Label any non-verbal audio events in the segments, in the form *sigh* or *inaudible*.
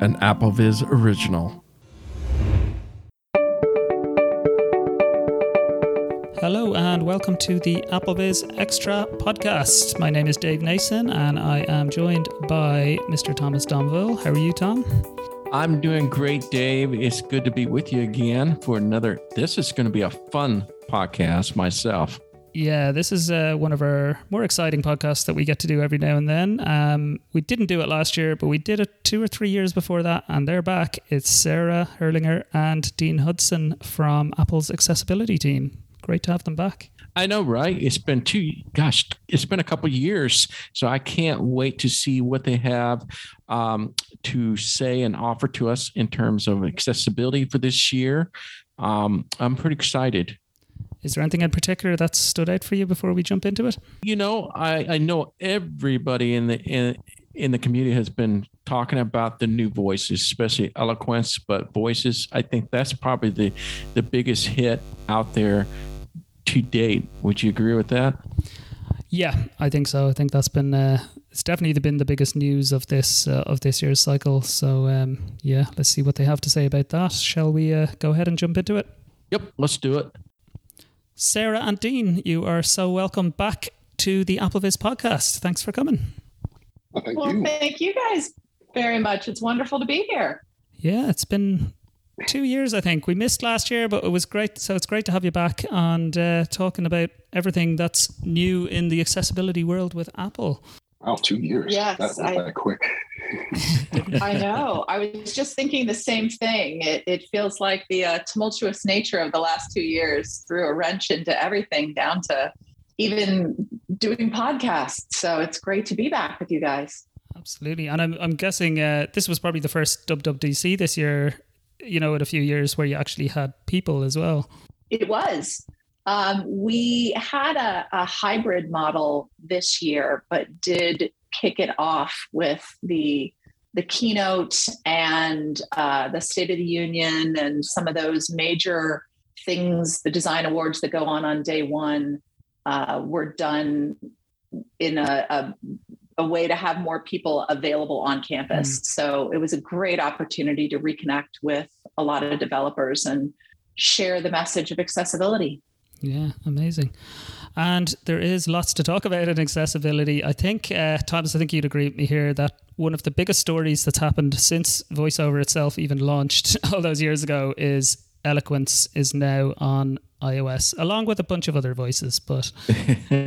an AppleVis original. Hello and welcome to the AppleVis Extra podcast. My name is Dave Nason and I am joined by Mr. Thomas Domville. How are you, Tom? I'm doing great, Dave. It's good to be with you again for another. This is going to be a fun podcast myself. Yeah, this is uh, one of our more exciting podcasts that we get to do every now and then. Um, we didn't do it last year, but we did it two or three years before that, and they're back. It's Sarah Herrlinger and Dean Hudson from Apple's accessibility team. Great to have them back. I know, right? It's been two, gosh, it's been a couple years. So I can't wait to see what they have um, to say and offer to us in terms of accessibility for this year. Um, I'm pretty excited. Is there anything in particular that stood out for you before we jump into it? You know, I, I know everybody in the in, in the community has been talking about the new voices, especially eloquence, but voices. I think that's probably the the biggest hit out there to date. Would you agree with that? Yeah, I think so. I think that's been uh, it's definitely been the biggest news of this uh, of this year's cycle. So um, yeah, let's see what they have to say about that. Shall we uh, go ahead and jump into it? Yep, let's do it. Sarah and Dean, you are so welcome back to the AppleVis podcast. Thanks for coming. Well, thank well, you. thank you guys very much. It's wonderful to be here. Yeah, it's been two years, I think. We missed last year, but it was great. So it's great to have you back and uh, talking about everything that's new in the accessibility world with Apple. Wow, two years. Yes, that, that, I- that quick. I know. *laughs* I was just thinking the same thing. It, it feels like the uh, tumultuous nature of the last two years threw a wrench into everything, down to even doing podcasts. So it's great to be back with you guys. Absolutely. And I'm, I'm guessing uh, this was probably the first WWDC this year, you know, in a few years where you actually had people as well. It was. Um, we had a, a hybrid model this year, but did kick it off with the the keynote and uh, the State of the Union and some of those major things, the design awards that go on on day one, uh, were done in a, a, a way to have more people available on campus. So it was a great opportunity to reconnect with a lot of developers and share the message of accessibility. Yeah, amazing. And there is lots to talk about in accessibility. I think, uh, Thomas, I think you'd agree with me here that one of the biggest stories that's happened since VoiceOver itself even launched *laughs* all those years ago is Eloquence is now on iOS, along with a bunch of other voices. But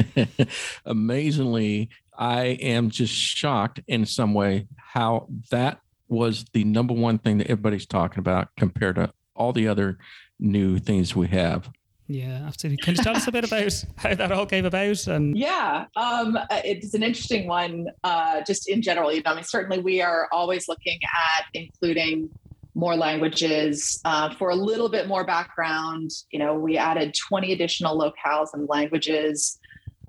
*laughs* Amazingly, I am just shocked in some way how that was the number one thing that everybody's talking about compared to all the other new things we have. Yeah, absolutely. Can you tell us a bit about *laughs* how that all came about? And Yeah, um, it's an interesting one. Uh, just in general, you know, I mean, certainly we are always looking at including more languages. Uh, for a little bit more background, you know, we added 20 additional locales and languages,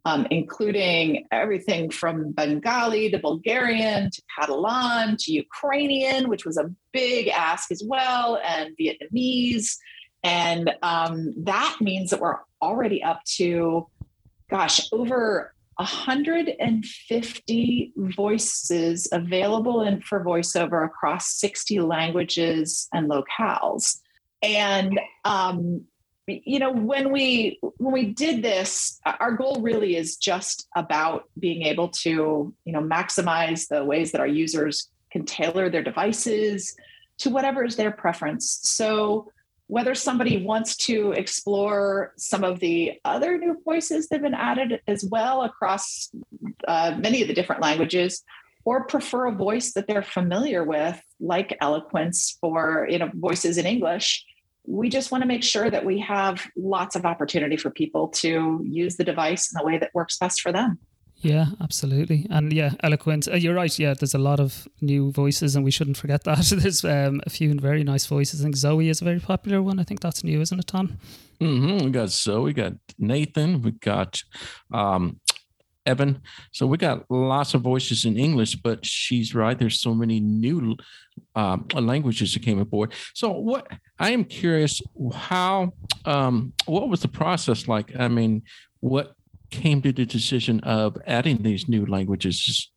um, including everything from Bengali to Bulgarian to Catalan to Ukrainian, which was a big ask as well, and Vietnamese. And um, that means that we're already up to, gosh, over 150 voices available in, for voiceover across 60 languages and locales. And um, you know, when we when we did this, our goal really is just about being able to, you know, maximize the ways that our users can tailor their devices to whatever is their preference. So whether somebody wants to explore some of the other new voices that have been added as well across uh, many of the different languages, or prefer a voice that they're familiar with, like eloquence for you know voices in English, we just want to make sure that we have lots of opportunity for people to use the device in the way that works best for them. Yeah, absolutely. And yeah, eloquent. Uh, you're right. Yeah, there's a lot of new voices, and we shouldn't forget *laughs* that. there's um, a few very nice voices. I think Zoe is a very popular one. I think that's new, isn't it, Tom? Mm-hmm. We got Zoe, we got Nathan, we got um, Evan. So we got lots of voices in English, but she's right. There's so many new um, languages that came aboard. So what I am curious, how um, what was the process like? I mean, what came to the decision of adding these new languages?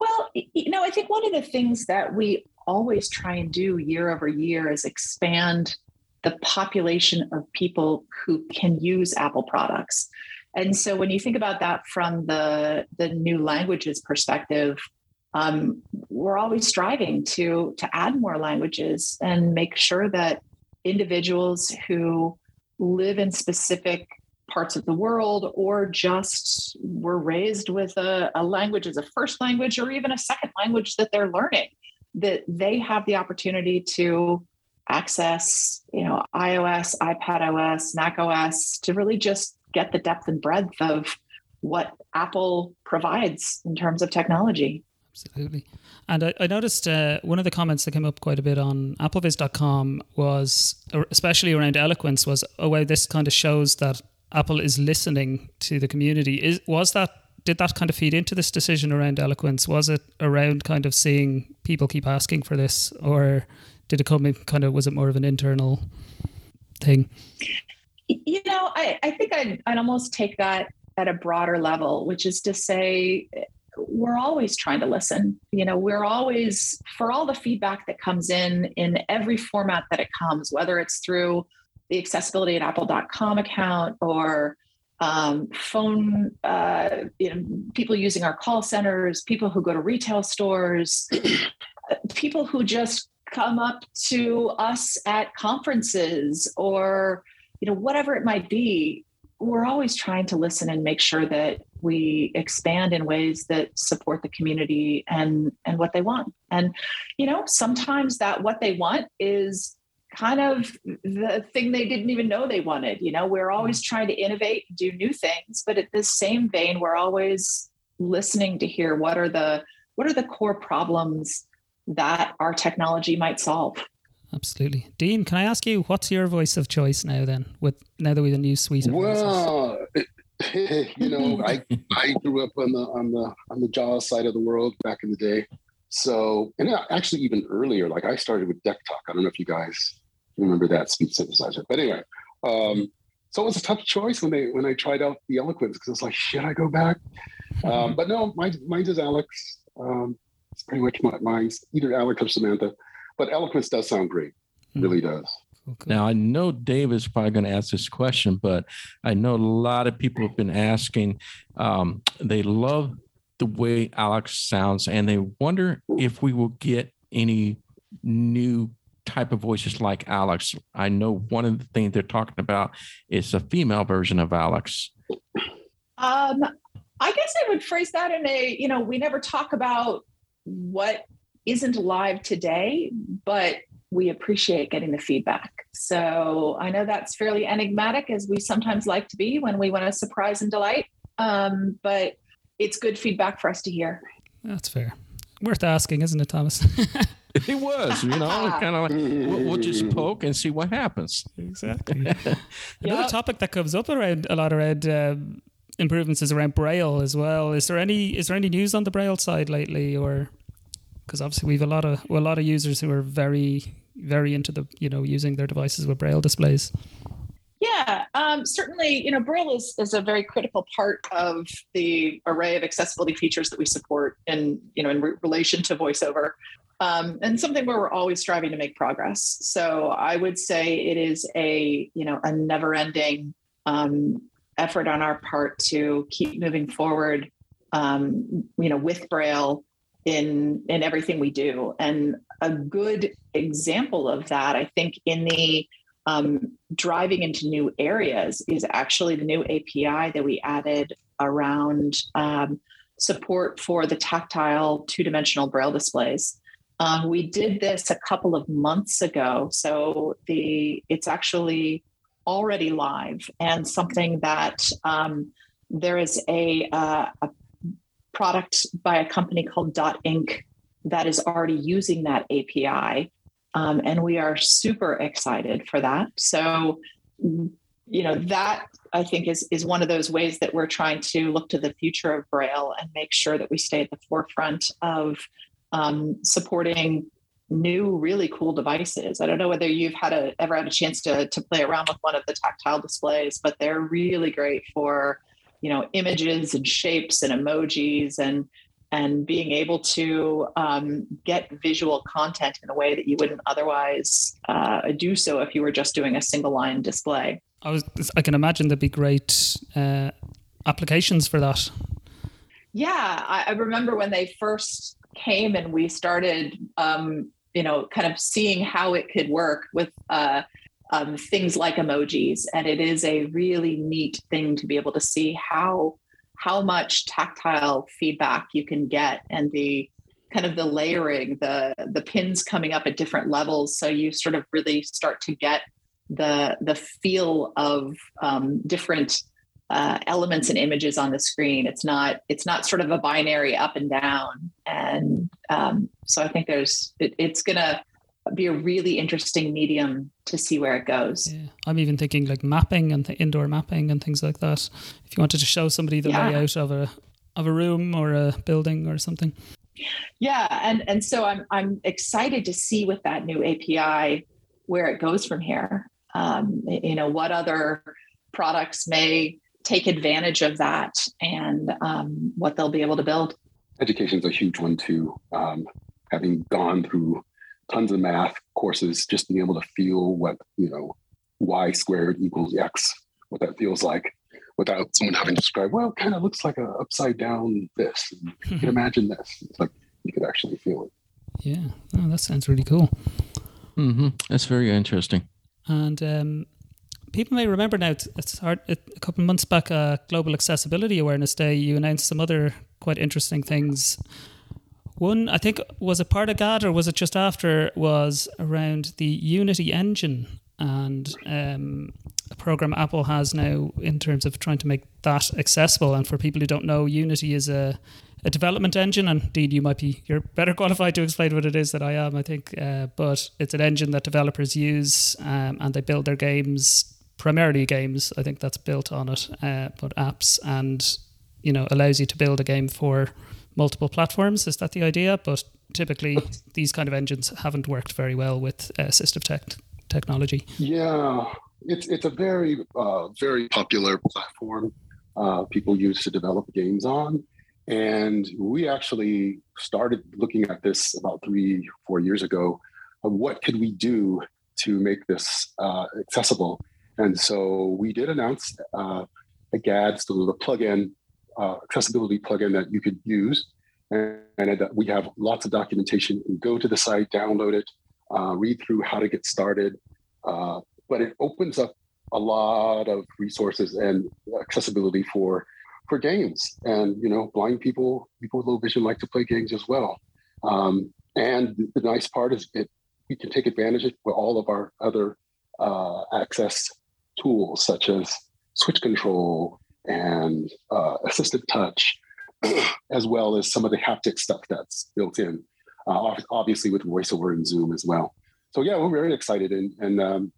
Well, you know, I think one of the things that we always try and do year over year is expand the population of people who can use Apple products. And so when you think about that from the, the new languages perspective, um, we're always striving to, to add more languages and make sure that individuals who live in specific parts of the world or just were raised with a, a, language as a first language or even a second language that they're learning that they have the opportunity to access you know ios ipad os mac os to really just get the depth and breadth of what apple provides in terms of technology. Absolutely. And I, I noticed uh, one of the comments that came up quite a bit on applevis.com was, especially around eloquence, was, oh, wow, this kind of shows that Apple is listening to the community. Is Was that, did that kind of feed into this decision around eloquence? Was it around kind of seeing people keep asking for this, or did it come in kind of, was it more of an internal thing? You know, I, I think I'd, I'd almost take that at a broader level, which is to say, we're always trying to listen. You know, we're always, for all the feedback that comes in, in every format that it comes, whether it's through the accessibility at apple.com account or um, phone, uh, you know, people using our call centers, people who go to retail stores, *clears throat* people who just come up to us at conferences or, you know, whatever it might be. We're always trying to listen and make sure that we expand in ways that support the community and and what they want. And you know sometimes that what they want is kind of the thing they didn't even know they wanted you know we're always mm. trying to innovate do new things but at this same vein we're always listening to hear what are the what are the core problems that our technology might solve absolutely. Dean, can I ask you what's your voice of choice now? Then, with now that we have a new suite of well, *laughs* you know, I I grew up on the on the on the JAWS side of the world back in the day. So, and actually even earlier, like I started with Deck Talk. I don't know if you guys remember that speech synthesizer, but anyway. Um, so it was a tough choice when they when I tried out the Eloquence because it's like, should I go back? Um, but no, mine, mine is Alex. Um, it's pretty much my, mine's either Alex or Samantha but eloquence does sound great. Mm. Really does. Now I know Dave is probably going to ask this question, but I know a lot of people have been asking. Um, they love the way Alex sounds, and they wonder if we will get any new type of voices like Alex. I know one of the things they're talking about is a female version of Alex. Um, I guess I would phrase that in a, you know, we never talk about what isn't live today, but we appreciate getting the feedback. So I know that's fairly enigmatic, as we sometimes like to be when we want to surprise and delight. Um, but it's good feedback for us to hear. That's fair. Worth asking, isn't it, Thomas? *laughs* *laughs* it was, you know, *laughs* kind of like we'll, we'll, just poke and see what happens. Exactly. *laughs* Another yep. topic that comes up around a lot around um, improvements is around Braille as well. Is there any is there any news on the Braille side lately, or because obviously we've a lot of well, a lot of users who are very very into the you know using their devices with braille displays. Yeah, um, certainly. You know, Braille is is a very critical part of the array of accessibility features that we support, in you know, in re- relation to VoiceOver, um, and something where we're always striving to make progress. So I would say it is a you know a never ending um, effort on our part to keep moving forward. Um, you know, with Braille in in everything we do. And a good example of that, I think, in the um, driving into new areas is actually the new API that we added around um, support for the tactile two-dimensional braille displays. Um, we did this a couple of months ago, so the it's actually already live and something that um, there is a, uh, a product by a company called Dot Inc. that is already using that API. Um, and we are super excited for that. So, you know, that I think is is one of those ways that we're trying to look to the future of Braille and make sure that we stay at the forefront of um, supporting new, really cool devices. I don't know whether you've had a ever had a chance to to play around with one of the tactile displays, but they're really great for you know images and shapes and emojis and and being able to um, get visual content in a way that you wouldn't otherwise uh, do so if you were just doing a single line display. I was I can imagine there'd be great uh, applications for that. Yeah, I, I, remember when they first came and we started, um, you know, kind of seeing how it could work with uh, um, things like emojis, and it is a really neat thing to be able to see how how much tactile feedback you can get and the kind of the layering the the pins coming up at different levels. So you sort of really start to get the the feel of um, different uh, elements and images on the screen it's not it's not sort of a binary up and down and um, so i think there's it, it's gonna be a really interesting medium to see where it goes. Yeah. I'm even thinking like mapping and indoor mapping and things like that. If you wanted to show somebody the yeah. layout of a of a room or a building or something. Yeah, and and so I'm I'm excited to see with that new API where it goes from here. Um, you know, what other products may take advantage of that and um, what they'll be able to build. Education is a huge one too. Um, having gone through tons of math courses, just being able to feel what, you know, y squared equals x, what that feels like without someone having to describe, well, it kind of looks like a upside down this. You *laughs* can imagine this. It's like you could actually feel it. Yeah. Oh, that sounds really cool. Mm-hmm. That's very interesting. And um, people may remember now, it's hard, a couple of months back, uh, Global Accessibility Awareness Day, you announced some other quite interesting things one, I think, was it part of GAAD or was it just after? Was around the Unity engine and um, a program Apple has now in terms of trying to make that accessible. And for people who don't know, Unity is a a development engine, and indeed you might be you're better *laughs* qualified to explain what it is that I am, I think. Uh, but it's an engine that developers use, um, and they build their games primarily games. I think that's built on it, uh, but apps, and you know allows you to build a game for multiple platforms. Is that the idea? But typically, these kind of engines haven't worked very well with uh, assistive tech technology. Yeah, it's it's a very uh, very popular platform uh, people use to develop games on, and we actually started looking at this about three four years ago. what could we do to make this uh, accessible? And so we did announce uh, a GAAD, so the plugin uh, accessibility plugin that you could use. And, and we have lots of documentation. You go to the site, download it, uh, read through how to get started. Uh, but it opens up a lot of resources and accessibility for for games. And you know, blind people, people with low vision, like to play games as well. Um, and the nice part is it we can take advantage of all of our other uh, access tools, such as switch control and uh, assistive touch, *clears throat* as well as some of the haptic stuff that's built in, uh, obviously with VoiceOver and Zoom as well. So yeah, we're very excited, and, and um,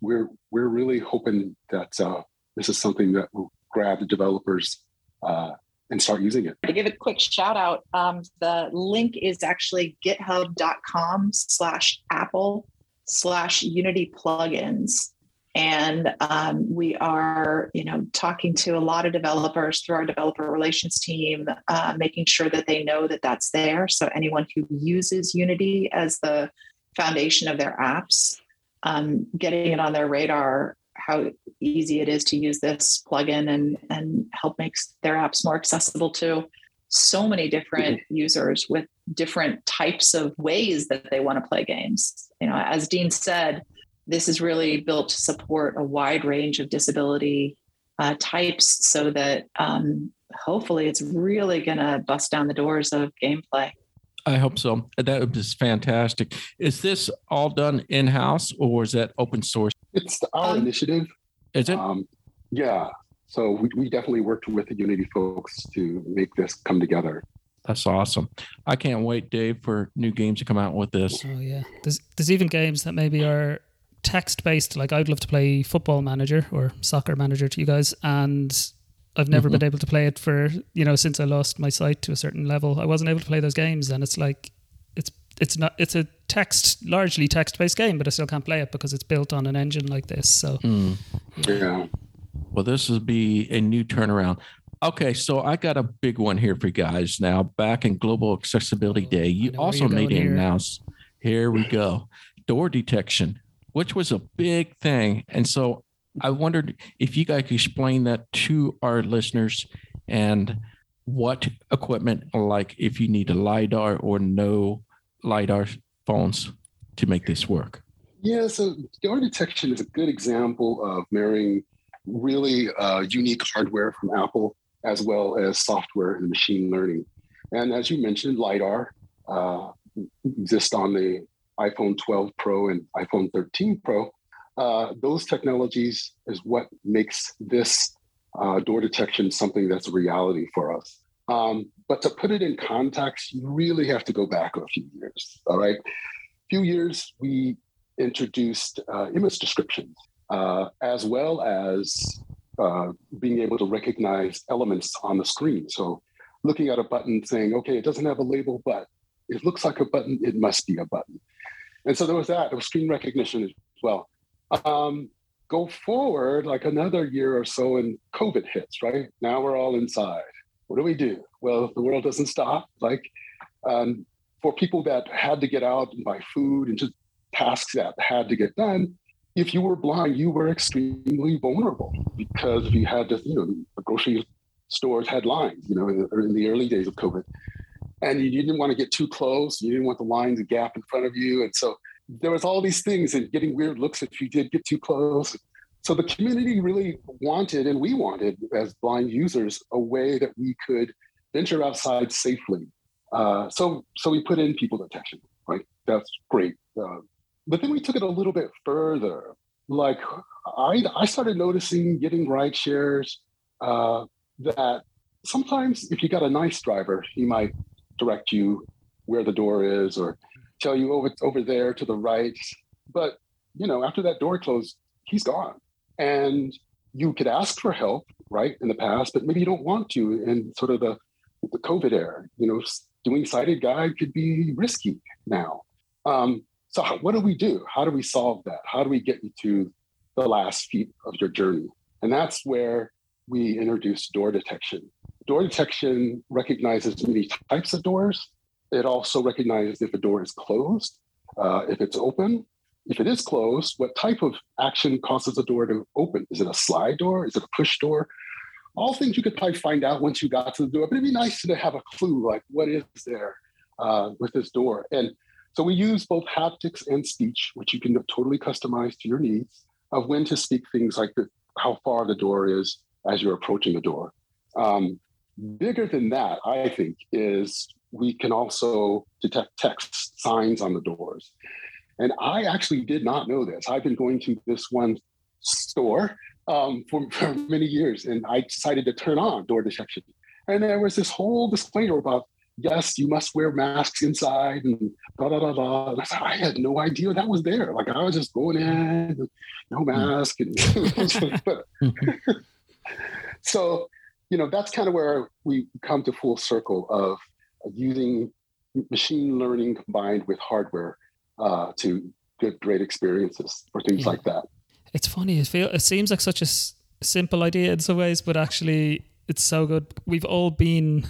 we're we're really hoping that uh, this is something that will grab the developers uh, and start using it. To give a quick shout out, um, the link is actually github.com slash apple slash unity plugins and um, we are you know talking to a lot of developers through our developer relations team uh, making sure that they know that that's there. So anyone who uses unity as the foundation of their apps um, getting it on their radar how easy it is to use this plugin and and help makes their apps more accessible to so many different users with different types of ways that they want to play games. You know as dean said this is really built to support a wide range of disability uh, types so that um, hopefully it's really going to bust down the doors of gameplay. I hope so. That That is fantastic. Is this all done in house or is that open source? It's our um, initiative. Is it? Um, yeah. So we, we definitely worked with the Unity folks to make this come together. That's awesome. I can't wait, Dave, for new games to come out with this. Oh yeah. There's there's even games that maybe are text based. Like I'd love to play Football Manager or Soccer Manager to you guys, and I've never mm-hmm. been able to play it for you know since I lost my sight to a certain level. I wasn't able to play those games, and it's like it's it's not it's a text largely text based game, but I still can't play it because it's built on an engine like this. So mm. yeah. Well, this will be a new turnaround. Okay, so I got a big one here for you guys now. Back in Global Accessibility Day, you also you're made an announcement. Here we go. Door detection, which was a big thing. And so I wondered if you guys could explain that to our listeners and what equipment, like if you need a LiDAR or no LiDAR phones to make this work. Yeah, so door detection is a good example of marrying really uh, unique hardware from Apple as well as software and machine learning. And as you mentioned, LiDAR uh, exists on the iPhone 12 Pro and iPhone 13 Pro. Uh, those technologies is what makes this uh, door detection something that's a reality for us. Um, but to put it in context, you really have to go back a few years. All right. A few years, we introduced uh, image descriptions uh, as well as uh, being able to recognize elements on the screen. So, looking at a button saying, okay, it doesn't have a label, but it looks like a button, it must be a button. And so there was that, there was screen recognition as well. Um, go forward like another year or so, and COVID hits, right? Now we're all inside. What do we do? Well, the world doesn't stop. Like, um, for people that had to get out and buy food and just tasks that had to get done, if you were blind, you were extremely vulnerable because you had to, you know, the grocery stores had lines, you know, in the, in the early days of COVID. And you didn't want to get too close. You didn't want the lines to gap in front of you. And so there was all these things and getting weird looks if you did get too close. So the community really wanted, and we wanted as blind users, a way that we could venture outside safely. Uh, so, so we put in people detection, right? That's great. Uh, but then we took it a little bit further. Like I, I started noticing getting ride shares uh, that sometimes if you got a nice driver, he might direct you where the door is or tell you over over there to the right. But you know, after that door closed, he's gone. And you could ask for help, right, in the past, but maybe you don't want to in sort of the, the COVID era. You know, doing sighted guide could be risky now. Um, so what do we do? How do we solve that? How do we get you to the last feet of your journey? And that's where we introduced door detection. Door detection recognizes many types of doors. It also recognizes if a door is closed, uh, if it's open, if it is closed, what type of action causes the door to open? Is it a slide door? Is it a push door? All things you could probably find out once you got to the door, but it'd be nice to have a clue like what is there uh, with this door. And so we use both haptics and speech, which you can totally customize to your needs of when to speak things like the, how far the door is as you're approaching the door. Um, bigger than that, I think, is we can also detect text signs on the doors. And I actually did not know this. I've been going to this one store um, for, *laughs* for many years, and I decided to turn on door detection. And there was this whole disclaimer about yes, you must wear masks inside and da da da da. And I, said, I had no idea that was there. Like I was just going in, no mask, and *laughs* *laughs* so you know that's kind of where we come to full circle of using machine learning combined with hardware uh, to get great experiences or things Yeah. like that. It's funny. It feel it seems like such a s- simple idea in some ways, but actually, it's so good. We've all been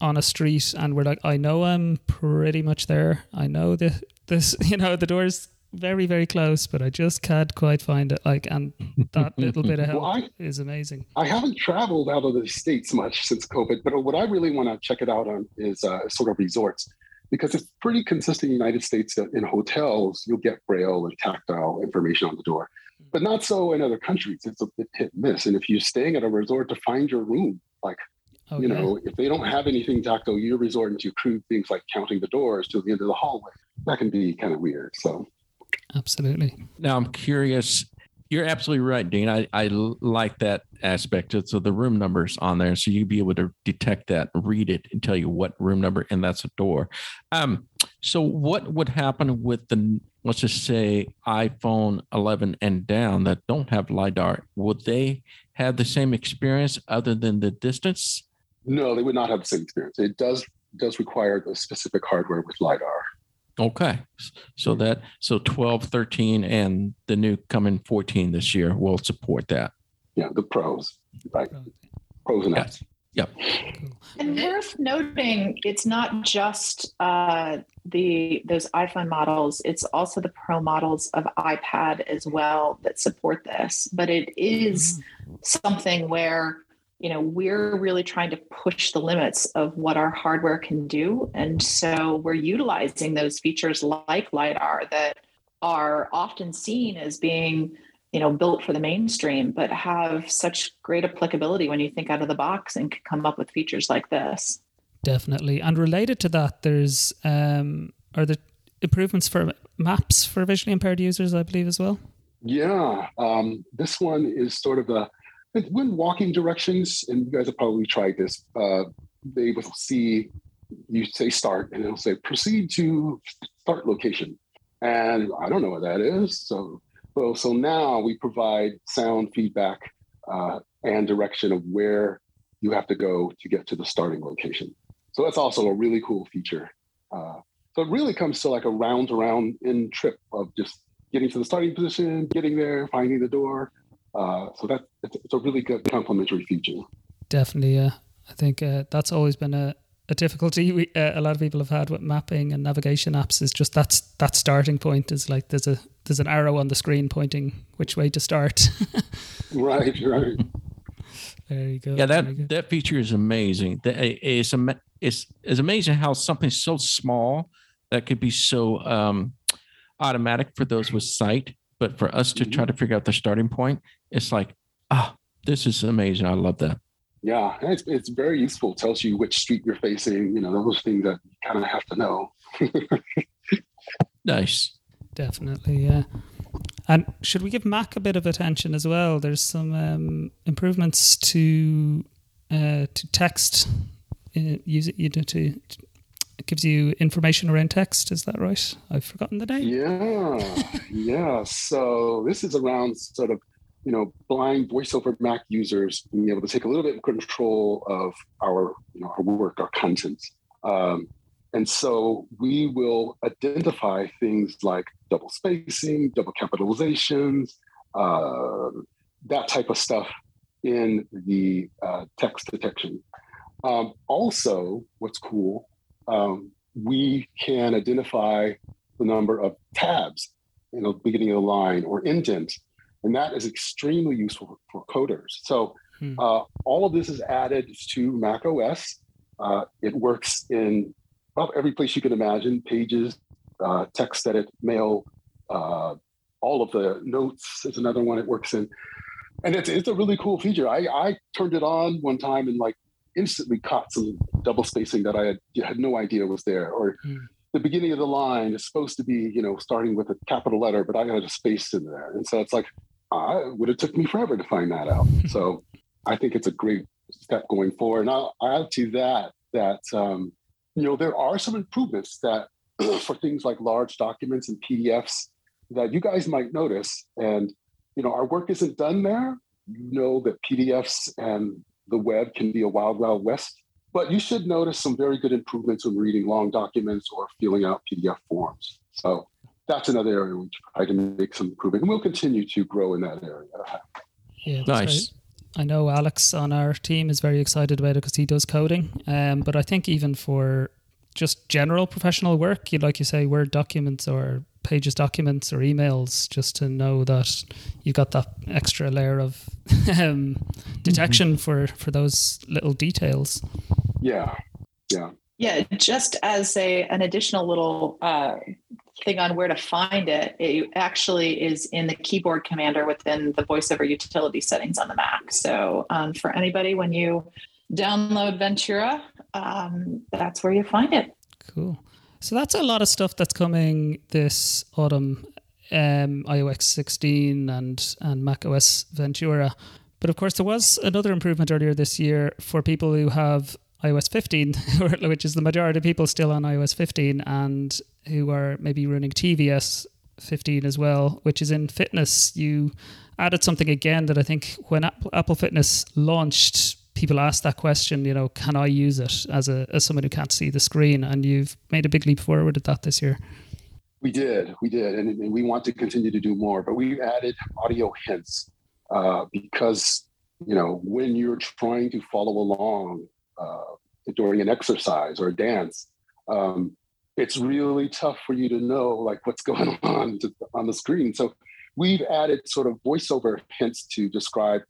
on a street, and we're like, I know I'm pretty much there. I know the this, *laughs* you know, the door's very very close, but I just can't quite find it. Like, and that little bit of *laughs* help Well, I- is amazing. I haven't traveled out of the states much since COVID, but what I really want to check it out on is uh, sort of resorts because it's pretty consistent in the United States that in hotels you'll get braille and tactile information on the door, but not so in other countries. It's a bit hit and miss. And if you're staying at a resort to find your room, like Oh, you yeah. know, if they don't have anything tactile, you're resorting to crude things like counting the doors to the end of the hallway. That can be kind of weird. So absolutely. Now I'm curious. You're absolutely right, Dean. I, I like that aspect. So the room numbers on there, so you'd be able to detect that, read it, and tell you what room number, and that's a door. Um, so what would happen with the let's just say iPhone 11 and down that don't have lidar? Would they have the same experience other than the distance? no, they would not have the same experience. It does does require the specific hardware with lidar. Okay, so that so 12, 13, and the new coming 14 this year will support that. Yeah, the pros, right? Pros and Yeah. apps. Yep. And worth noting, it's not just uh, the those iPhone models; it's also the Pro models of iPad as well that support this. But it is mm-hmm. something where you know we're really trying to push the limits of what our hardware can do, and so we're utilizing those features like lidar that are often seen as being you know built for the mainstream but have such great applicability when you think out of the box and can come up with features like this. Definitely. And related to that there's um are there improvements for maps for visually impaired users i believe as well? Yeah um this one is sort of a when walking directions and you guys have probably tried this uh they will see you say start and it'll say proceed to start location and i don't know what that is so so, so now we provide sound feedback uh, and direction of where you have to go to get to the starting location. So that's also a really cool feature. Uh, so it really comes to like a round around in trip of just getting to the starting position, getting there, finding the door. Uh, so that it's, it's, a really good complementary feature. Definitely, yeah. I think uh, that's always been a, a difficulty we, uh, a lot of people have had with mapping and navigation apps is just that's that starting point is like there's a there's an arrow on the screen pointing which way to start. *laughs* right, right. Very good. Yeah, that that feature is amazing. It's it's it's amazing how something so small that could be so um, automatic for those with sight, but for us to try mm-hmm. to figure out the starting point, it's like, ah, oh, this is amazing. I love that. Yeah, it's, it's very useful. It tells you which street you're facing, you know, those things that you kind of have to know. *laughs* nice. Definitely, yeah. And should we give Mac a bit of attention as well? There's some um, improvements to uh, to text. Uh, use it you know, to it gives you information around text. Is that right? I've forgotten the name. Yeah, *laughs* yeah. So this is around sort of you know, blind voiceover Mac users being able to take a little bit of control of our, you know, our work, our content. Um, and so we will identify things like double spacing, double capitalizations, uh, that type of stuff in the uh, text detection. Um, also, what's cool, um, we can identify the number of tabs in the beginning of the line or indent and that is extremely useful for coders. So hmm. uh, all of this is added to Mac OS. Uh, it works in about every place you can imagine: pages, uh, text edit, mail, uh, all of the notes is another one it works in, and it's it's a really cool feature. I I turned it on one time and like instantly caught some double spacing that I had had no idea was there, or. Hmm the beginning of the line is supposed to be, you know, starting with a capital letter, but I got a space in there. And so it's like, uh, would have took me forever to find that out. so I think it's a great step going forward. And I'll, I'll add to that that um, you know there are some improvements that *clears throat* for things like large documents and PDFs that you guys might notice. And you know our work isn't done there. You know that PDFs and the web can be a wild, wild west. But you should notice some very good improvements when reading long documents or filling out PDF forms. So that's another area we try to make some improvement, and we'll continue to grow in that area. Yeah, nice. I know Alex on our team is very excited about it because he does coding. Um, but I think even for just general professional work, you like you say, Word documents or pages documents or emails, just to know that you've got that extra layer of *laughs* um, detection mm-hmm. for for those little details. Yeah, yeah, yeah. Just as a an additional little uh, thing on where to find it, it actually is in the keyboard commander within the voiceover utility settings on the Mac. So um, for anybody, when you download Ventura, um, that's where you find it. Cool. So that's a lot of stuff that's coming this autumn, um, iOS 16 and and Mac OS Ventura. But of course, there was another improvement earlier this year for people who have iOS 15, *laughs* which is the majority of people still on iOS 15 and who are maybe running tvOS 15 as well, which is in fitness. You added something again that I think when Apple, Apple Fitness launched, people ask that question, you know, can I use it as a as someone who can't see the screen? And you've made a big leap forward at that this year. We did, we did, and, and we want to continue to do more. But we added audio hints uh, because you know, when you're trying to follow along uh, during an exercise or a dance, um, it's really tough for you to know like what's *laughs* going on to, on the screen. So we've added sort of voiceover hints to describe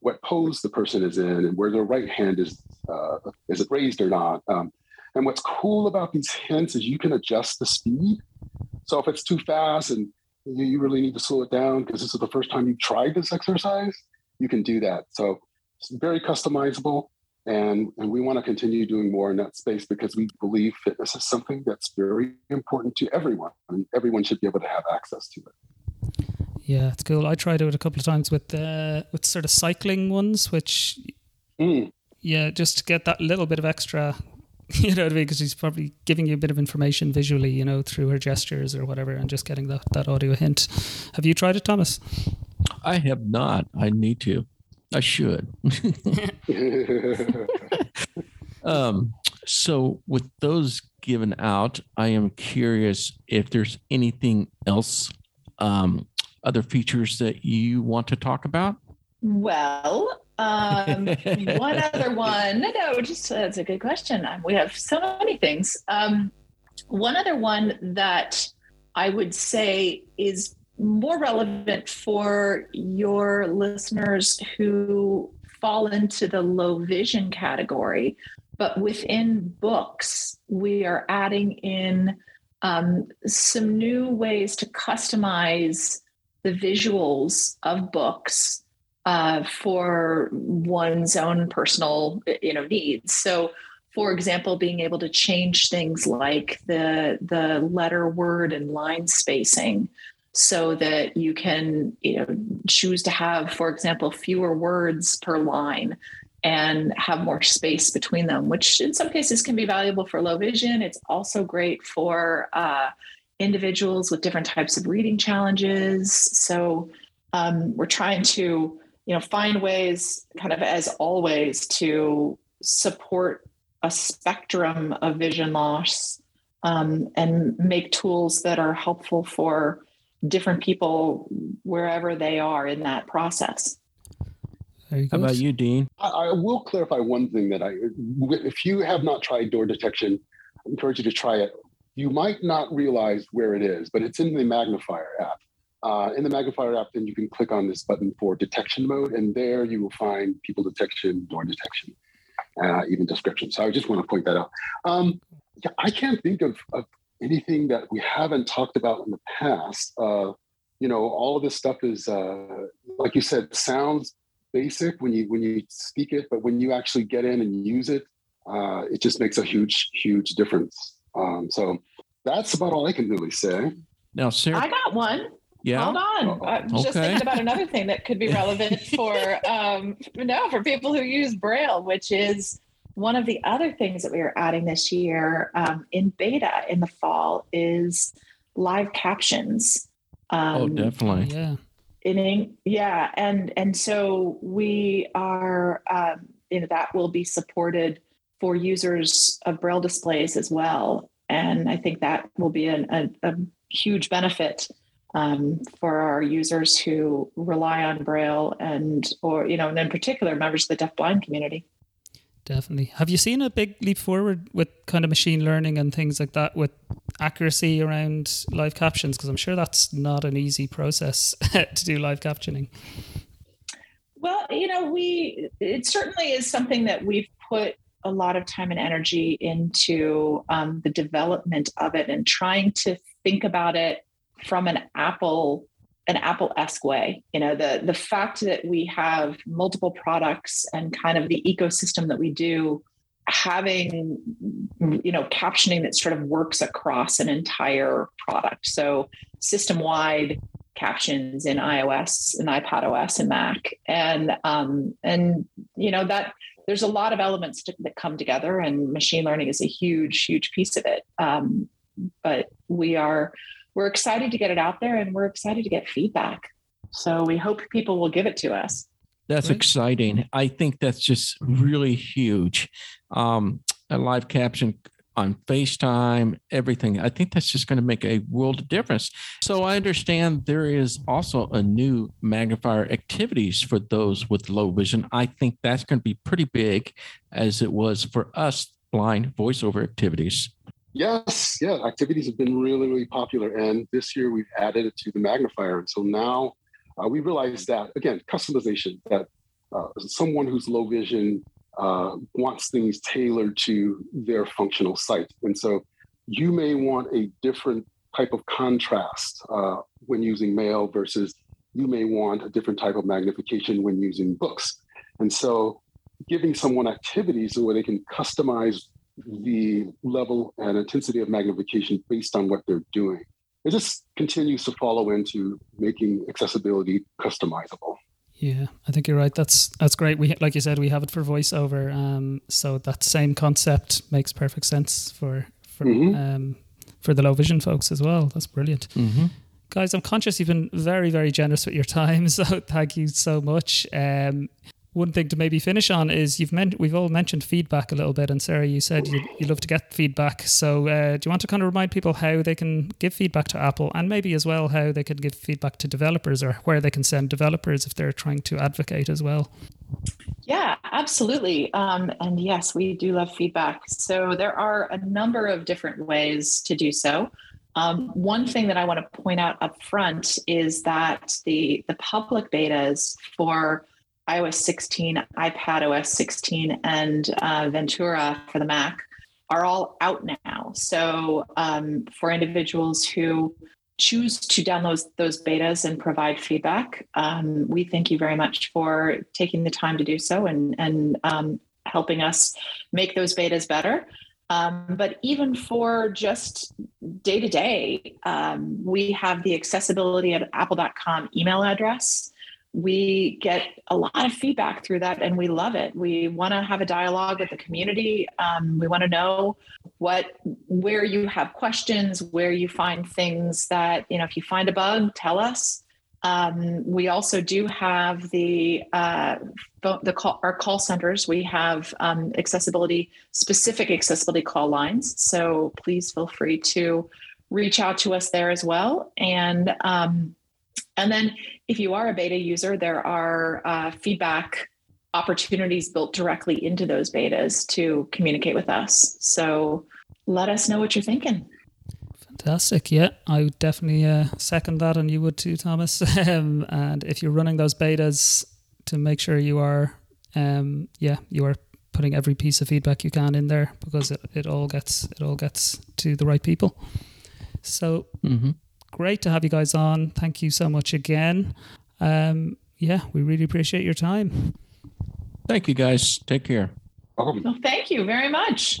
what pose the person is in and where their right hand is uh, is it raised or not. Um, and what's cool about these hints is you can adjust the speed. So if it's too fast and you, you really need to slow it down because this is the first time you've tried this exercise, you can do that. So it's very customizable. And, and we want to continue doing more in that space because we believe fitness is something that's very important to everyone. and everyone should be able to have access to it. Yeah, it's cool. I tried it a couple of times with uh, with sort of cycling ones, which mm. yeah, just to get that little bit of extra *laughs* you know what I mean? Because she's probably giving you a bit of information visually, you know, through her gestures or whatever, and just getting that, that audio hint. Have you tried it, Thomas? I have not. I need to. I should. *laughs* um, so, with those given out, I am curious if there's anything else, um, other features that you want to talk about. Well, um, one *laughs* other one. No, no, just that's a good question. We have so many things. Um, one other one that I would say is more relevant for your listeners who fall into the low vision category, but within books, we are adding in um, some new ways to customize the visuals of books uh, for one's own personal you know needs. So for example being able to change things like the the letter word and line spacing so that you can you know choose to have for example fewer words per line and have more space between them which in some cases can be valuable for low vision. It's also great for uh, individuals with different types of reading challenges. So um, we're trying to you know find ways kind of as always to support a spectrum of vision loss um, and make tools that are helpful for different people wherever they are in that process. How about you dean? I, I, will clarify one thing that i if you have not tried door detection i encourage you to try it you might not realize where it is but it's in the magnifier app uh, in the magnifier app, then you can click on this button for detection mode, and there you will find people detection, door detection, uh, even description. So I just want to point that out. Um, yeah, I can't think of, of, anything that we haven't talked about in the past. Uh, you know, all of this stuff is, uh, like you said, sounds basic when you when you speak it, but when you actually get in and use it, uh, it just makes a huge, huge difference. Um, so that's about all I can really say. Now, Sarah, I got one. Yeah. Hold on. I'm okay. just thinking about another thing that could be *laughs* relevant for um no for people who use Braille, which is one of the other things that we are adding this year um, in beta in the fall is live captions. Um, oh, definitely. Yeah. In yeah, and and so we are um, you know that will be supported for users of Braille displays as well, and I think that will be an, a, a huge benefit um, for our users who rely on Braille and, or, you know, and in particular, members of the deaf-blind community. Definitely. Have you seen a big leap forward with kind of machine learning and things like that with accuracy around live captions? Because I'm sure that's not an easy process *laughs* to do live captioning. Well, you know, we it certainly is something that we've put a lot of time and energy into um, the development of it and trying to think about it from an Apple an Apple-esque way. You know, the the fact that we have multiple products and kind of the ecosystem that we do, having you know captioning that sort of works across an entire product. So system-wide captions in iOS and iPad OS and Mac, and um, and you know that there's a lot of elements to, that come together, and machine learning is a huge, huge piece of it. Um, but we are we're excited to get it out there and we're excited to get feedback. So we hope people will give it to us. That's right. exciting. I think that's just really huge. Um, a live caption on FaceTime, everything. I think that's just going to make a world of difference. So I understand there is also a new magnifier activities for those with low vision. I think that's going to be pretty big as it was for us blind voiceover activities. Yes, yeah, activities have been really, really popular. And this year we've added it to the magnifier. And so now uh, we realize that, again, customization, that uh, someone who's low vision uh, wants things tailored to their functional sight. And so you may want a different type of contrast uh, when using mail versus you may want a different type of magnification when using books. And so giving someone activities where they can customize the level and intensity of magnification based on what they're doing. It just continues to follow into making accessibility customizable. Yeah, I think you're right. That's that's great. We like you said, we have it for voiceover. Um, so that same concept makes perfect sense for for mm-hmm. um, for the low vision folks as well. That's brilliant. Mm-hmm. Guys, I'm conscious you've been very, very generous with your time. *laughs* So thank you so much. Um, one thing to maybe finish on is you've meant we've all mentioned feedback a little bit, and Sarah, you said you you love to get feedback. So, uh, do you want to kind of remind people how they can give feedback to Apple, and maybe as well how they can give feedback to developers, or where they can send developers if they're trying to advocate as well? Yeah, absolutely. Um, and yes, we do love feedback. So there are a number of different ways to do so. Um, one thing that I want to point out up front is that the the public betas for iOS 16, iPad OS 16, and uh, Ventura for the Mac are all out now. So um, for individuals who choose to download those betas and provide feedback, um, we thank you very much for taking the time to do so and, and um, helping us make those betas better. Um, but even for just day to day, we have the accessibility at apple.com email address we get a lot of feedback through that and we love it we want to have a dialogue with the community um, we want to know what where you have questions where you find things that you know if you find a bug tell us um, we also do have the uh, the call, our call centers. We have um, accessibility specific accessibility call lines. So please feel free to reach out to us there as well. And um, and then if you are a beta user, there are uh, feedback opportunities built directly into those betas to communicate with us. So let us know what you're thinking. Fantastic. Yeah, I would definitely uh, second that, and you would too, Thomas. *laughs* um, and if you're running those betas, to make sure you are, um, yeah, you are putting every piece of feedback you can in there because it, it all gets it all gets to the right people. So mm-hmm great to have you guys on. Thank you so much again. Um, yeah, we really appreciate your time. Thank you, guys. Take care. Well, thank you very much.